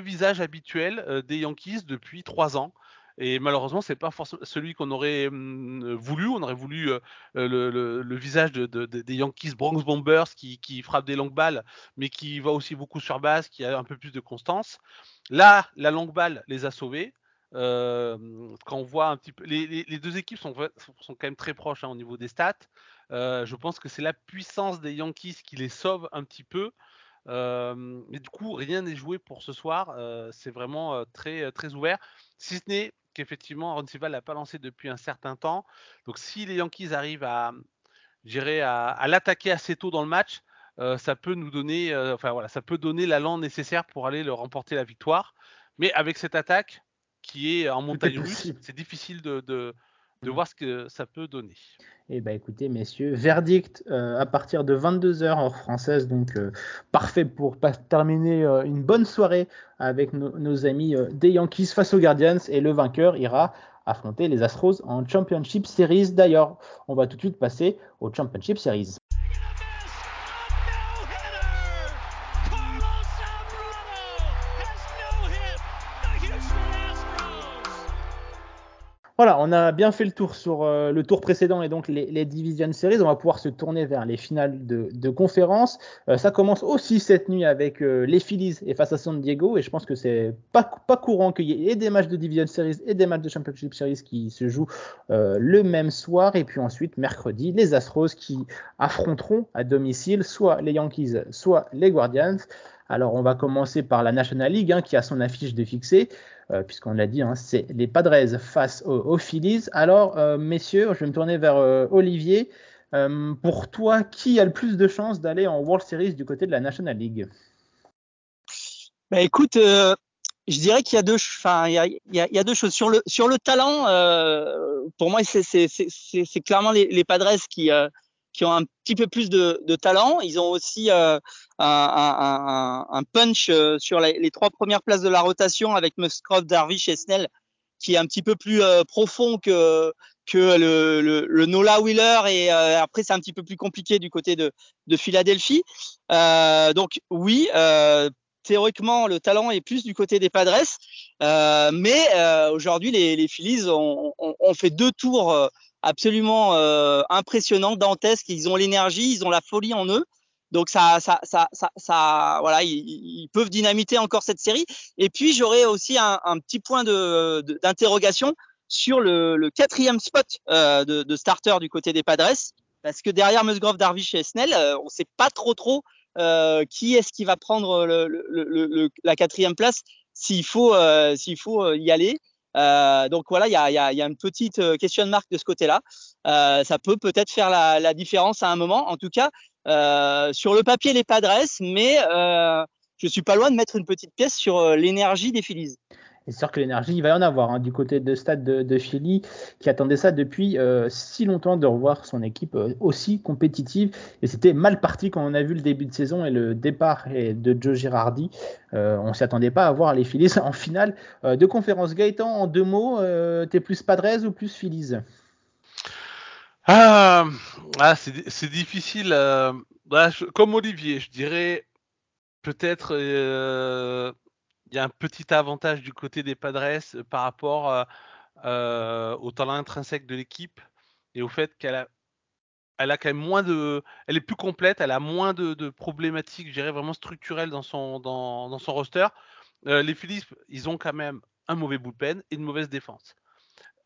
visages habituels des Yankees depuis trois ans. Et malheureusement, c'est pas forcément celui qu'on aurait hum, voulu. On aurait voulu le, visage de, de, de, des Yankees Bronx Bombers qui, qui frappe des longues balles, mais qui va aussi beaucoup sur base, qui a un peu plus de constance. Là, la longue balle les a sauvés. Quand on voit un petit peu, les, deux équipes sont, quand même très proches hein, au niveau des stats. Je pense que c'est la puissance des Yankees qui les sauve un petit peu. mais du coup, rien n'est joué pour ce soir. c'est vraiment très, très ouvert. Si ce n'est qu'effectivement, Ron n'a pas lancé depuis un certain temps. Donc, si les Yankees arrivent à, à, à l'attaquer assez tôt dans le match, ça peut nous donner, enfin voilà, ça peut donner l'allant nécessaire pour aller le remporter la victoire. Mais avec cette attaque qui est en montagne russe, c'est difficile de, de, de mmh. voir ce que ça peut donner. Eh bien écoutez messieurs, verdict euh, à partir de 22h heure française, donc euh, parfait pour terminer euh, une bonne soirée avec nos amis des Yankees face aux Guardians et le vainqueur ira affronter les Astros en Championship Series. D'ailleurs, on va tout de suite passer au Championship Series. Voilà, on a bien fait le tour sur euh, le tour précédent et donc les, Division Series. On va pouvoir se tourner vers les finales de, conférence. Euh, ça commence aussi cette nuit avec euh, les Phillies et face à San Diego. Et je pense que c'est pas, pas courant qu'il y ait des matchs de Division Series et des matchs de Championship Series qui se jouent le même soir. Et puis ensuite, mercredi, les Astros qui affronteront à domicile soit les Yankees, soit les Guardians. Alors, on va commencer par la National League hein, qui a son affiche de fixée. Euh, puisqu'on l'a dit, hein, c'est les Padres face aux, Phillies. Alors, euh, messieurs, je vais me tourner vers euh, Olivier. pour toi, qui a le plus de chances d'aller en World Series du côté de la National League? Bah, Écoute, je dirais qu'il y enfin, il y a, deux choses sur le talent. pour moi, c'est clairement les Padres qui qui ont un petit peu plus de, de talent. Ils ont aussi euh, un, un, un, punch euh, sur les, trois premières places de la rotation avec Musgrove, Darvish et Snell, qui est un petit peu plus euh, profond que que le, le, le Nola Wheeler et euh, après c'est un petit peu plus compliqué du côté de, de Philadelphie. donc oui, théoriquement le talent est plus du côté des Padres, mais aujourd'hui les, les Phillies ont, ont, ont, fait deux tours absolument euh, impressionnant, dantesque. Ils ont l'énergie, ils ont la folie en eux. Donc ça, ça, ça, ça, ça voilà, ils, peuvent dynamiter encore cette série. Et puis j'aurais aussi un, petit point de, d'interrogation sur le, le, quatrième spot euh, de, de, starter du côté des Padres, parce que derrière Musgrove, Darvish et Snell, euh, on sait pas trop trop euh, qui est-ce qui va prendre le, le, la quatrième place s'il faut, euh, s'il faut y aller. Euh, donc voilà, il y a, y, a, y a, une petite euh, question marque de ce côté-là. Euh, ça peut peut-être faire la, la, différence à un moment. En tout cas, euh, sur le papier, les Padres, mais euh, je suis pas loin de mettre une petite pièce sur euh, l'énergie des Phillies. C'est sûr que l'énergie, il va y en avoir hein, du côté de stade de, Philly, qui attendait ça depuis euh, si longtemps de revoir son équipe euh, aussi compétitive. Et c'était mal parti quand on a vu le début de saison et le départ de Joe Girardi. Euh, on s'y attendait pas à voir les Phillies en finale de conférence. Gaëtan, en deux mots, t'es plus Padres ou plus Phillies? Ah, ah c'est difficile. Bah, comme Olivier, je dirais peut-être il y a un petit avantage du côté des Padres euh, par rapport euh, euh, au talent intrinsèque de l'équipe et au fait qu'elle a, elle a quand même moins de, elle est plus complète, elle a moins de, de problématiques, je dirais vraiment structurelles dans son dans, dans son roster. Euh, les Phillies, ils ont quand même un mauvais bullpen et une mauvaise défense.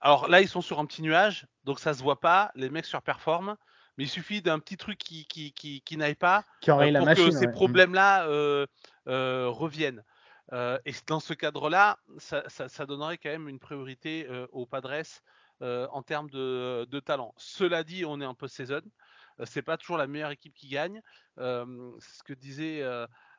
Alors là, ils sont sur un petit nuage, donc ça se voit pas. Les mecs surperforment, mais il suffit d'un petit truc qui qui qui, qui n'aille pas qui pour la machine, que ces problèmes-là euh, euh, reviennent. Euh, et dans ce cadre-là, ça, donnerait quand même une priorité euh, aux Padres euh, en termes de, talent. Cela dit, on est en post-saison. c'est pas toujours la meilleure équipe qui gagne. c'est ce que disait,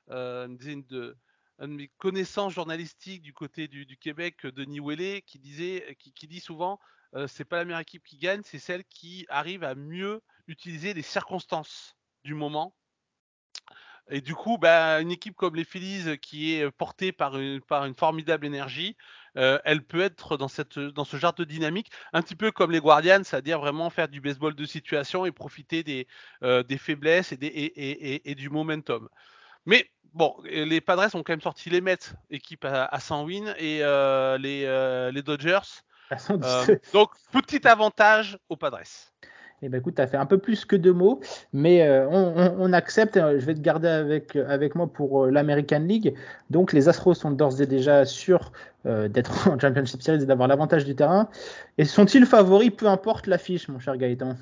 une de, un mes connaissances journalistiques du côté du, Québec, Denis Ouellet, qui disait, qui dit souvent, euh, c'est pas la meilleure équipe qui gagne, c'est celle qui arrive à mieux utiliser les circonstances du moment et du coup, bah, une équipe comme les Phillies euh, qui est portée par une, par une formidable énergie, euh, elle peut être dans, cette, dans ce genre de dynamique, un petit peu comme les Guardians, c'est-à-dire vraiment faire du baseball de situation et profiter des, euh, des faiblesses et, des, et, et, et, du momentum. Mais bon, les Padres ont quand même sorti les Mets, équipe à, à 100 wins, et euh, les, euh, les Dodgers. donc, petit avantage aux Padres. Eh ben écoute, tu as fait un peu plus que deux mots, mais euh, on, accepte. Euh, je vais te garder avec, avec moi pour euh, l'American League. Donc les Astros sont d'ores et déjà sûrs euh, d'être en Championship Series et d'avoir l'avantage du terrain. Et sont-ils favoris, peu importe l'affiche, mon cher Gaëtan?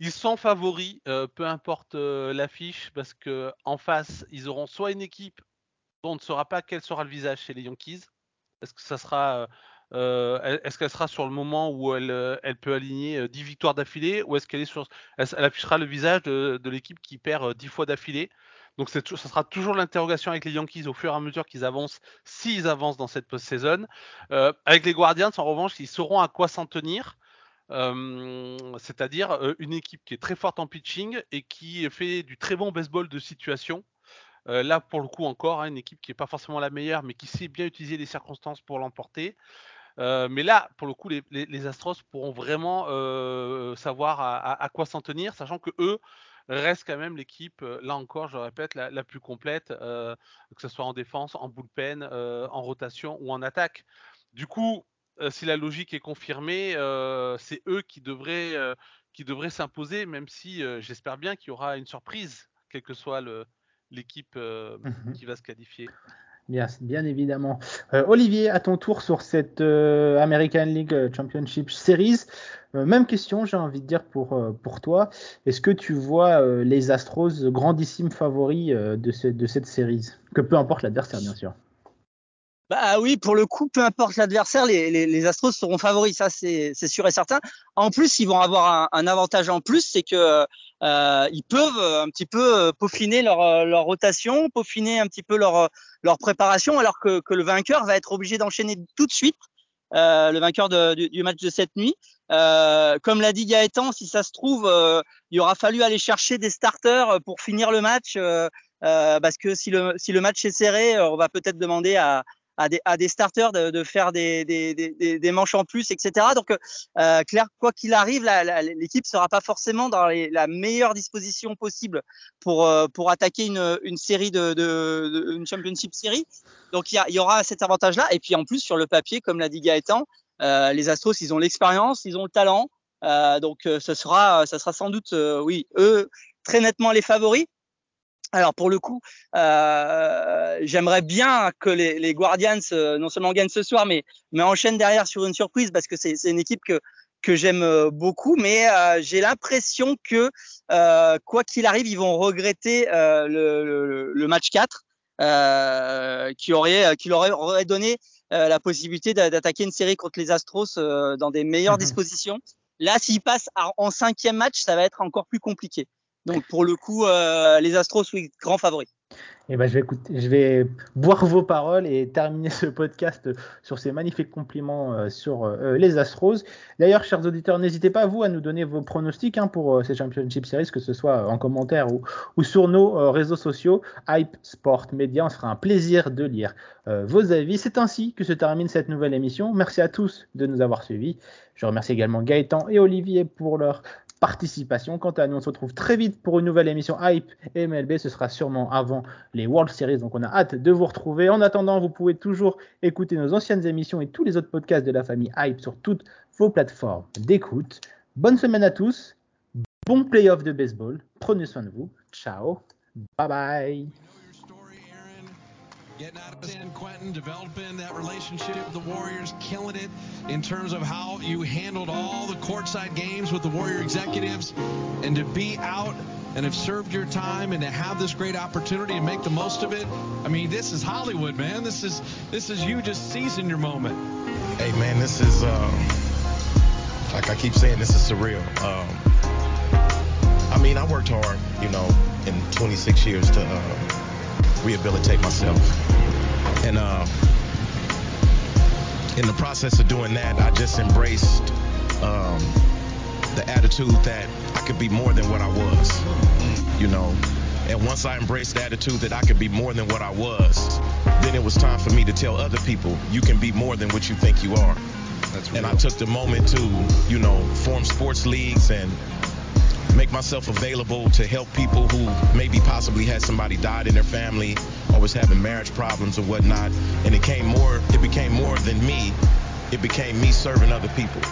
Ils sont favoris, euh, peu importe euh, l'affiche, parce que en face, ils auront soit une équipe dont on ne saura pas quel sera le visage chez les Yankees. Est-ce que ça sera, euh, est-ce qu'elle sera sur le moment où elle, euh, peut aligner euh, 10 victoires d'affilée, ou est-ce qu'elle elle, affichera le visage de, l'équipe qui perd euh, 10 fois d'affilée? Donc ça sera toujours l'interrogation avec les Yankees au fur et à mesure qu'ils avancent, s'ils avancent dans cette post-saison. Euh, avec les Guardians, en revanche, ils sauront à quoi s'en tenir. Euh, c'est-à-dire euh, une équipe qui est très forte en pitching et qui fait du très bon baseball de situation. Euh, là, pour le coup, encore, hein, une équipe qui n'est pas forcément la meilleure, mais qui sait bien utiliser les circonstances pour l'emporter. Euh, mais là, pour le coup, les, les- les Astros pourront vraiment euh, savoir à, à- à quoi s'en tenir, sachant que eux restent quand même l'équipe, euh, là encore, je le répète, la, la plus complète, euh, que ce soit en défense, en bullpen, euh, en rotation ou en attaque. Du coup, euh, si la logique est confirmée, c'est eux qui devraient, qui devraient s'imposer, même si j'espère bien qu'il y aura une surprise, quelle que soit l'équipe Mhm. qui va se qualifier. Bien, évidemment. Euh, Olivier, à ton tour sur cette euh, American League euh, Championship Series. Même question, j'ai envie de dire pour, toi. Est-ce que tu vois les Astros grandissimes favoris de, de cette série Que peu importe l'adversaire, bien sûr. Bah oui, pour le coup, peu importe l'adversaire, les, les, les Astros seront favoris, ça c'est sûr et certain. En plus, ils vont avoir un, un avantage en plus, c'est que euh, ils peuvent un petit peu euh, peaufiner leur, euh, leur rotation, peaufiner un petit peu leur, leur préparation, alors que, que le vainqueur va être obligé d'enchaîner tout de suite. euh, le vainqueur de- du, du match de cette nuit. Euh, comme l'a dit Gaëtan, si ça se trouve, euh, il aura fallu aller chercher des starters pour finir le match, euh, euh, parce que si le, si le match est serré, on va peut-être demander à, à des, starters de, faire des, manches en plus, etc. Donc, euh, clair, quoi qu'il arrive, l'équipe sera pas forcément dans la meilleure disposition possible pour, euh, attaquer une, série de, championship série. Donc, il y, aura cet avantage-là. Et puis, en plus, sur le papier, comme l'a dit Gaëtan, euh, les Astros, ils ont l'expérience, ils ont le talent. Euh, donc, euh, ce sera, ça sera sans doute, euh, oui, eux, très nettement les favoris. Alors pour le coup, euh, j'aimerais bien que les, les Guardians euh, non seulement gagnent ce soir, mais, mais enchaînent derrière sur une surprise parce que c'est une équipe que, que j'aime euh, beaucoup. Mais euh, j'ai l'impression que euh, quoi qu'il arrive, ils vont regretter euh, le, le, le match 4 euh, qui aurait qui leur aurait, donné euh, la possibilité d'a- d'attaquer une série contre les Astros euh, dans des meilleures Mhm. dispositions. Là, s'ils passent en cinquième match, ça va être encore plus compliqué. Donc pour le coup, euh, les Astros, oui, grands favoris. Et ben, je vais je vais boire vos paroles et terminer ce podcast sur ces magnifiques compliments euh, sur euh, les Astros. D'ailleurs, chers auditeurs, n'hésitez pas vous à nous donner vos pronostics hein, pour ces Championship Series, que ce soit en commentaire ou, sur nos réseaux sociaux, Hype Sport Media. On sera un plaisir de lire vos avis. C'est ainsi que se termine cette nouvelle émission. Merci à tous de nous avoir suivis. Je remercie également Gaëtan et Olivier pour leur participation. Quant à nous, on se retrouve très vite pour une nouvelle émission Hype MLB. Ce sera sûrement avant les World Series. Donc on a hâte de vous retrouver. En attendant, vous pouvez toujours écouter nos anciennes émissions et tous les autres podcasts de la famille Hype sur toutes vos plateformes d'écoute. Bonne semaine à tous. Bon playoff de baseball. Prenez soin de vous. Ciao. Bye bye. Getting out of San Quentin, developing that relationship with the Warriors, killing it in terms of how you handled all the courtside games with the Warrior executives, and to be out and have served your time and to have this great opportunity and make the most of it. I mean, this is Hollywood, man. This is this is you just seizing your moment. Hey man, this is um, like I keep saying, this is surreal. Um, I mean, I worked hard, you know, in 26 years to uh, rehabilitate myself, and uh, in the process of doing that, I just embraced um, the attitude that I could be more than what I was, you know. And once I embraced the attitude that I could be more than what I was, then it was time for me to tell other people, you can be more than what you think you are. and I took the moment to, you know, form sports leagues and make myself available to help people who maybe possibly had somebody died in their family or was having marriage problems or whatnot. And it came more, it became more than me. It became me serving other people.